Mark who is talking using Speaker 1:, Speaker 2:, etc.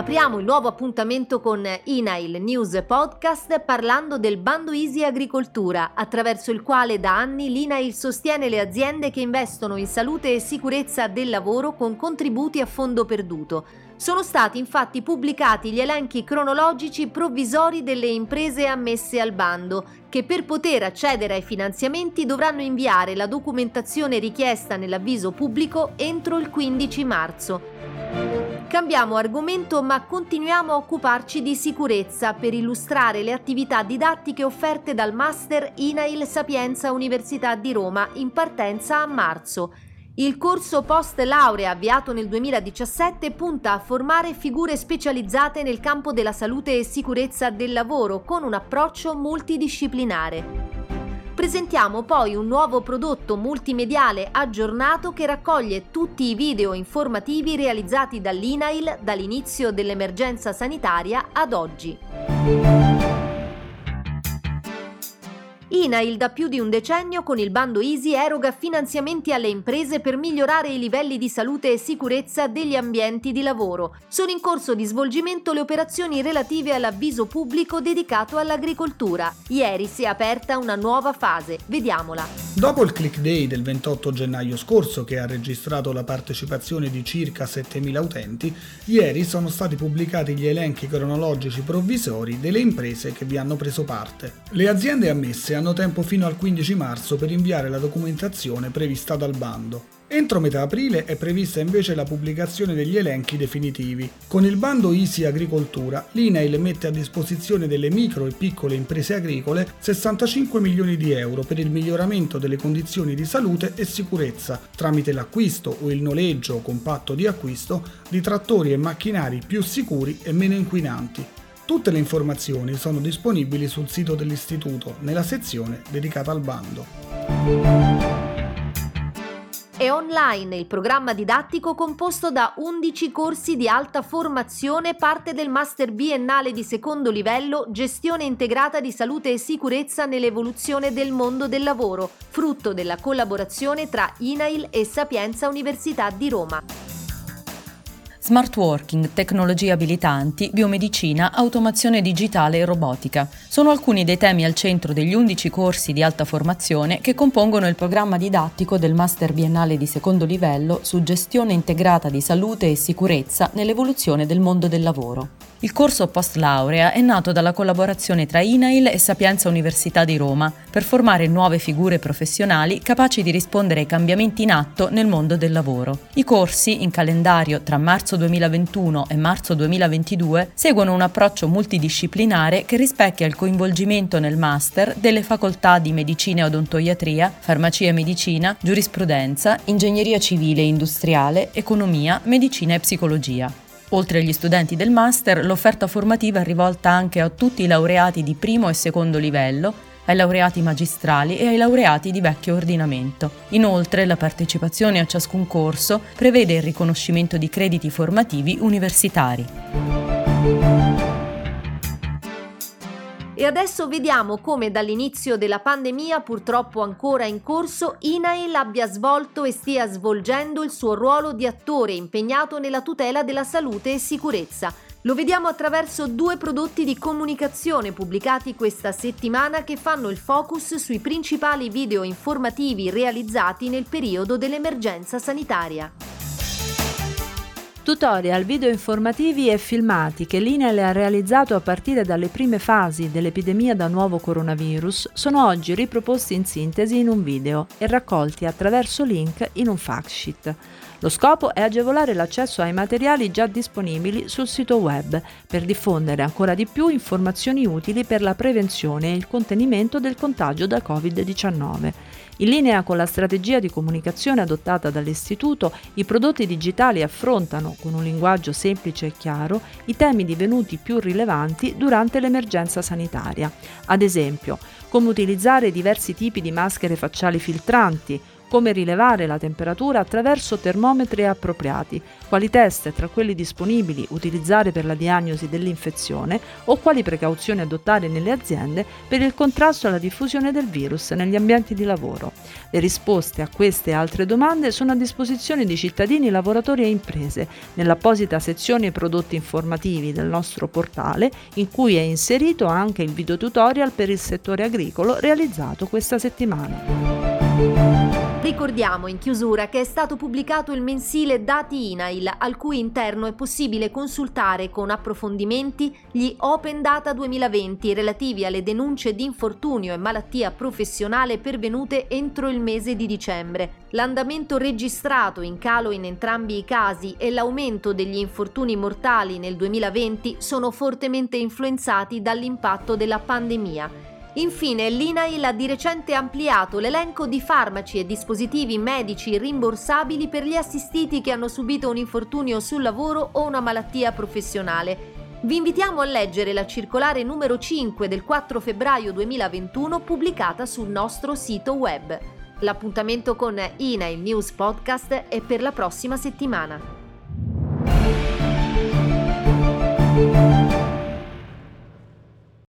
Speaker 1: Apriamo il nuovo appuntamento con INAIL News Podcast parlando del bando Easy Agricoltura, attraverso il quale da anni l'INAIL sostiene le aziende che investono in salute e sicurezza del lavoro con contributi a fondo perduto. Sono stati infatti pubblicati gli elenchi cronologici provvisori delle imprese ammesse al bando, che per poter accedere ai finanziamenti dovranno inviare la documentazione richiesta nell'avviso pubblico entro il 15 marzo. Cambiamo argomento ma continuiamo a occuparci di sicurezza per illustrare le attività didattiche offerte dal Master INAIL Sapienza Università di Roma in partenza a marzo. Il corso post laurea avviato nel 2017 punta a formare figure specializzate nel campo della salute e sicurezza del lavoro con un approccio multidisciplinare. Presentiamo poi un nuovo prodotto multimediale aggiornato che raccoglie tutti i video informativi realizzati dall'INAIL dall'inizio dell'emergenza sanitaria ad oggi. INAIL da più di un decennio con il bando Easy eroga finanziamenti alle imprese per migliorare i livelli di salute e sicurezza degli ambienti di lavoro. Sono in corso di svolgimento le operazioni relative all'avviso pubblico dedicato all'agricoltura. Ieri si è aperta una nuova fase. Vediamola.
Speaker 2: Dopo il click day del 28 gennaio scorso che ha registrato la partecipazione di circa 7.000 utenti, ieri sono stati pubblicati gli elenchi cronologici provvisori delle imprese che vi hanno preso parte. Le aziende ammesse hanno tempo fino al 15 marzo per inviare la documentazione prevista dal bando. Entro metà aprile è prevista invece la pubblicazione degli elenchi definitivi. Con il bando Easy Agricoltura, l'INAIL mette a disposizione delle micro e piccole imprese agricole 65 milioni di euro per il miglioramento delle condizioni di salute e sicurezza tramite l'acquisto o il noleggio o compatto di acquisto di trattori e macchinari più sicuri e meno inquinanti. Tutte le informazioni sono disponibili sul sito dell'istituto nella sezione dedicata al bando.
Speaker 1: È online il programma didattico composto da 11 corsi di alta formazione, parte del Master Biennale di secondo livello, gestione integrata di salute e sicurezza nell'evoluzione del mondo del lavoro, frutto della collaborazione tra INAIL e Sapienza Università di Roma
Speaker 3: smart working, tecnologie abilitanti, biomedicina, automazione digitale e robotica. Sono alcuni dei temi al centro degli 11 corsi di alta formazione che compongono il programma didattico del Master Biennale di secondo livello su gestione integrata di salute e sicurezza nell'evoluzione del mondo del lavoro. Il corso post laurea è nato dalla collaborazione tra INAIL e Sapienza Università di Roma per formare nuove figure professionali capaci di rispondere ai cambiamenti in atto nel mondo del lavoro. I corsi, in calendario tra marzo 2021 e marzo 2022, seguono un approccio multidisciplinare che rispecchia il coinvolgimento nel master delle facoltà di medicina e odontoiatria, farmacia e medicina, giurisprudenza, ingegneria civile e industriale, economia, medicina e psicologia. Oltre agli studenti del master, l'offerta formativa è rivolta anche a tutti i laureati di primo e secondo livello, ai laureati magistrali e ai laureati di vecchio ordinamento. Inoltre, la partecipazione a ciascun corso prevede il riconoscimento di crediti formativi universitari.
Speaker 1: E adesso vediamo come dall'inizio della pandemia, purtroppo ancora in corso, INAIL abbia svolto e stia svolgendo il suo ruolo di attore impegnato nella tutela della salute e sicurezza. Lo vediamo attraverso due prodotti di comunicazione pubblicati questa settimana che fanno il focus sui principali video informativi realizzati nel periodo dell'emergenza sanitaria.
Speaker 4: Tutorial, video informativi e filmati che l'INEL ha realizzato a partire dalle prime fasi dell'epidemia da nuovo coronavirus sono oggi riproposti in sintesi in un video e raccolti attraverso link in un fact sheet. Lo scopo è agevolare l'accesso ai materiali già disponibili sul sito web per diffondere ancora di più informazioni utili per la prevenzione e il contenimento del contagio da Covid-19. In linea con la strategia di comunicazione adottata dall'Istituto, i prodotti digitali affrontano, con un linguaggio semplice e chiaro, i temi divenuti più rilevanti durante l'emergenza sanitaria. Ad esempio, come utilizzare diversi tipi di maschere facciali filtranti, come rilevare la temperatura attraverso termometri appropriati, quali test tra quelli disponibili utilizzare per la diagnosi dell'infezione o quali precauzioni adottare nelle aziende per il contrasto alla diffusione del virus negli ambienti di lavoro. Le risposte a queste e altre domande sono a disposizione di cittadini, lavoratori e imprese nell'apposita sezione prodotti informativi del nostro portale in cui è inserito anche il video tutorial per il settore agricolo realizzato questa settimana.
Speaker 1: Ricordiamo in chiusura che è stato pubblicato il mensile Dati INAIL, al cui interno è possibile consultare con approfondimenti gli Open Data 2020 relativi alle denunce di infortunio e malattia professionale pervenute entro il mese di dicembre. L'andamento registrato in calo in entrambi i casi e l'aumento degli infortuni mortali nel 2020 sono fortemente influenzati dall'impatto della pandemia. Infine, l'INAIL ha di recente ampliato l'elenco di farmaci e dispositivi medici rimborsabili per gli assistiti che hanno subito un infortunio sul lavoro o una malattia professionale. Vi invitiamo a leggere la circolare numero 5 del 4 febbraio 2021 pubblicata sul nostro sito web. L'appuntamento con INAIL News Podcast è per la prossima settimana.